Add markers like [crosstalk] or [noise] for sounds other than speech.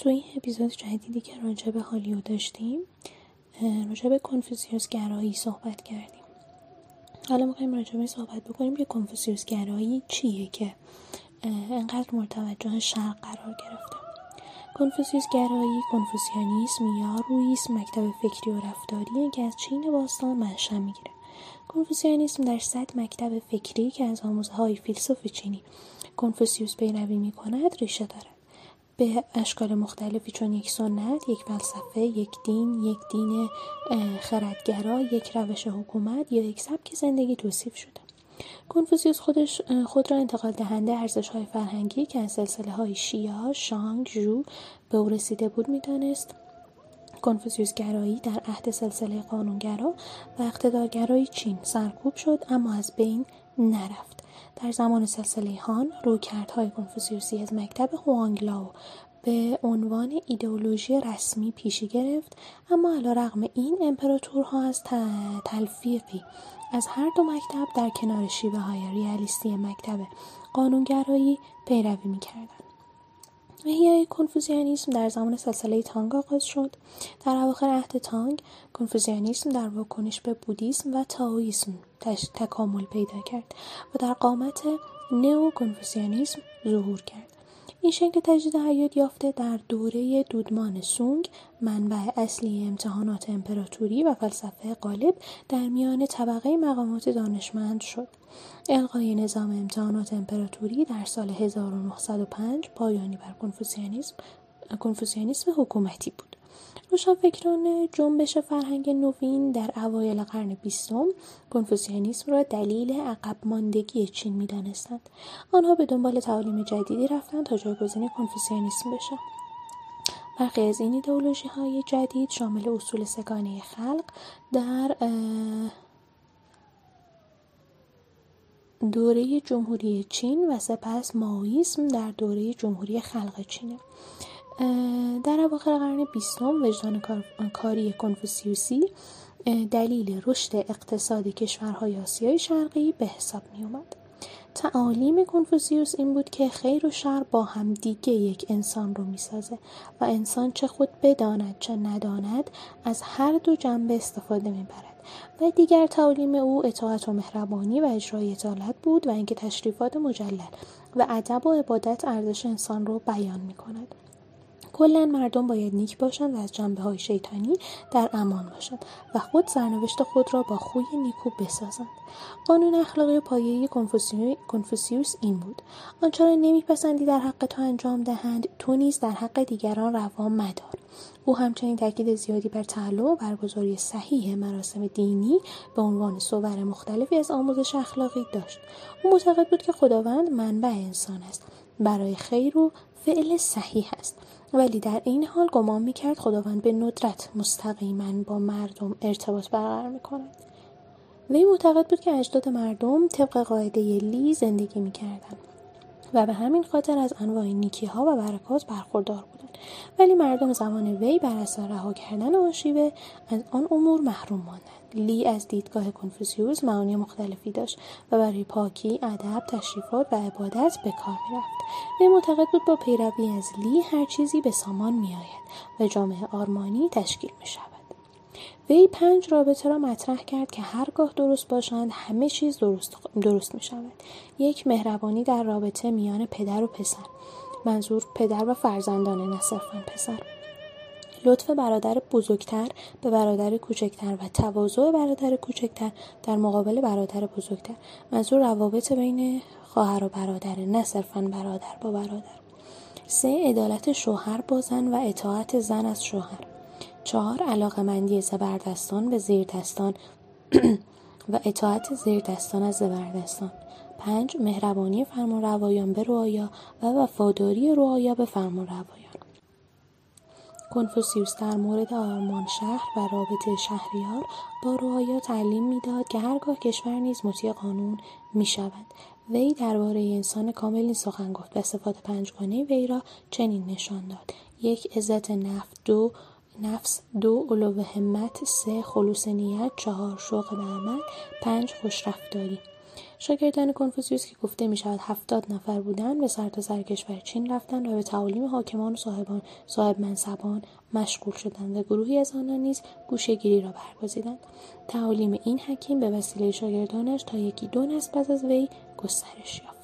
تو این اپیزود جدیدی که راجع به هالیو داشتیم راجع به کنفوسیوس گرایی صحبت کردیم. حالا می‌خوایم راجع به صحبت بکنیم که کنفوسیوس گرایی چیه که انقدر مرتوجه شرق قرار گرفته. کنفوسیوس گرایی کنفوسیانیسم یا رویسم مکتب فکری و رفتاریه که از چین باستان منشأ می‌گیره. کنفوسیانیسم در صد مکتب فکری که از آموزه های فیلسوف چینی کنفوسیوس پیروی می کند ریشه دارد. به اشکال مختلفی چون یک سنت، یک فلسفه، یک دین، یک دین خردگرا، یک روش حکومت یا یک سبک زندگی توصیف شده. کنفوسیوس خودش خود را انتقال دهنده ارزش های فرهنگی که از سلسله های شیا، شانگ، ژو به او رسیده بود می‌دانست. کنفوسیوس گرایی در عهد سلسله قانونگرا و اقتدارگرای چین سرکوب شد اما از بین نرفت. در زمان سلسله هان رویکردهای کنفوسیوسی از مکتب هوانگلاو به عنوان ایدئولوژی رسمی پیشی گرفت اما علا رغم این امپراتورها از تلفیقی از هر دو مکتب در کنار شیوه های ریالیستی مکتب قانونگرایی پیروی می‌کردند. احیای کنفوزیانیسم در زمان سلسله تانگ آغاز شد. در اواخر عهد تانگ کنفوزیانیسم در واکنش به بودیسم و تاویسم تکامل پیدا کرد و در قامت نئو کنفوسیانیسم ظهور کرد. این شکل تجدید حیات یافته در دوره دودمان سونگ منبع اصلی امتحانات امپراتوری و فلسفه غالب در میان طبقه مقامات دانشمند شد. القای نظام امتحانات امپراتوری در سال 1905 پایانی بر کنفوسیانیسم کنفوسیانیسم حکومتی بود. روشنفکران جنبش فرهنگ نوین در اوایل قرن بیستم کنفوسیانیسم را دلیل عقب ماندگی چین می‌دانستند. آنها به دنبال تعالیم جدیدی رفتند تا جایگزین کنفوسیانیسم بشه. برخی از این ایدئولوژی های جدید شامل اصول سگانه خلق در دوره جمهوری چین و سپس ماویسم در دوره جمهوری خلق چینه. در اواخر قرن بیستم وجدان کاری کنفوسیوسی دلیل رشد اقتصاد کشورهای آسیای شرقی به حساب می اومد. تعالیم کنفوسیوس این بود که خیر و شر با هم دیگه یک انسان رو می‌سازه و انسان چه خود بداند چه نداند از هر دو جنبه استفاده می‌برد و دیگر تعالیم او اطاعت و مهربانی و اجرای عدالت بود و اینکه تشریفات مجلل و ادب و عبادت ارزش انسان رو بیان می کند. کلا مردم باید نیک باشند و از جنبه های شیطانی در امان باشند و خود سرنوشت خود را با خوی نیکو بسازند. قانون اخلاقی پایه کنفوسیوس این بود. آنچه را نمیپسندی در حق تو انجام دهند تو نیز در حق دیگران روا مدار. او همچنین تاکید زیادی بر تعلق و برگزاری صحیح مراسم دینی به عنوان صور مختلفی از آموزش اخلاقی داشت. او معتقد بود که خداوند منبع انسان است برای خیر و فعل صحیح است. ولی در این حال گمان می‌کرد خداوند به ندرت مستقیما با مردم ارتباط برقرار می‌کند. وی معتقد بود که اجداد مردم طبق قاعده لی زندگی می‌کردند و به همین خاطر از انواع نیکی ها و برکات برخوردار بودند ولی مردم زمان وی بر اثر رها کردن آن شیوه از آن امور محروم ماندند لی از دیدگاه کنفوسیوس معانی مختلفی داشت و برای پاکی ادب تشریفات و عبادت به کار می‌رفت وی معتقد بود با پیروی از لی هر چیزی به سامان میآید و جامعه آرمانی تشکیل می شود. وی پنج رابطه را مطرح کرد که هرگاه درست باشند همه چیز درست, درست می شود. یک مهربانی در رابطه میان پدر و پسر منظور پدر و فرزندانه نه صرفا پسر. لطف برادر بزرگتر به برادر کوچکتر و تواضع برادر کوچکتر در مقابل برادر بزرگتر. منظور روابط بین خواهر و برادر نه صرفا برادر با برادر. سه عدالت شوهر با زن و اطاعت زن از شوهر. چهار علاقه مندی زبردستان به زیردستان [clears throat] و اطاعت زیردستان از زبردستان. پنج مهربانی فرمان روایان به رعایا و وفاداری رعایا به فرمان روایان کنفوسیوس در مورد آرمان شهر و رابطه شهریار با رعایا تعلیم می‌داد که هرگاه کشور نیز مطیع قانون می شود. وی درباره انسان کامل این سخن گفت و صفات پنجگانه وی را چنین نشان داد. یک عزت نفت. دو نفس. دو علو همت. سه خلوص نیت. چهار شوق به عمل پنج خوشرفتاری. شاگردان کنفوسیوس که گفته می شود هفتاد نفر بودند به سرتاسر سر کشور چین رفتند و به تعالیم حاکمان و صاحبان صاحب منصبان مشغول شدند و گروهی از آنان نیز گوشهگیری را برگزیدند. تعالیم این حکیم به وسیله شاگردانش تا یکی دو نسل پس از وی گسترش یافت.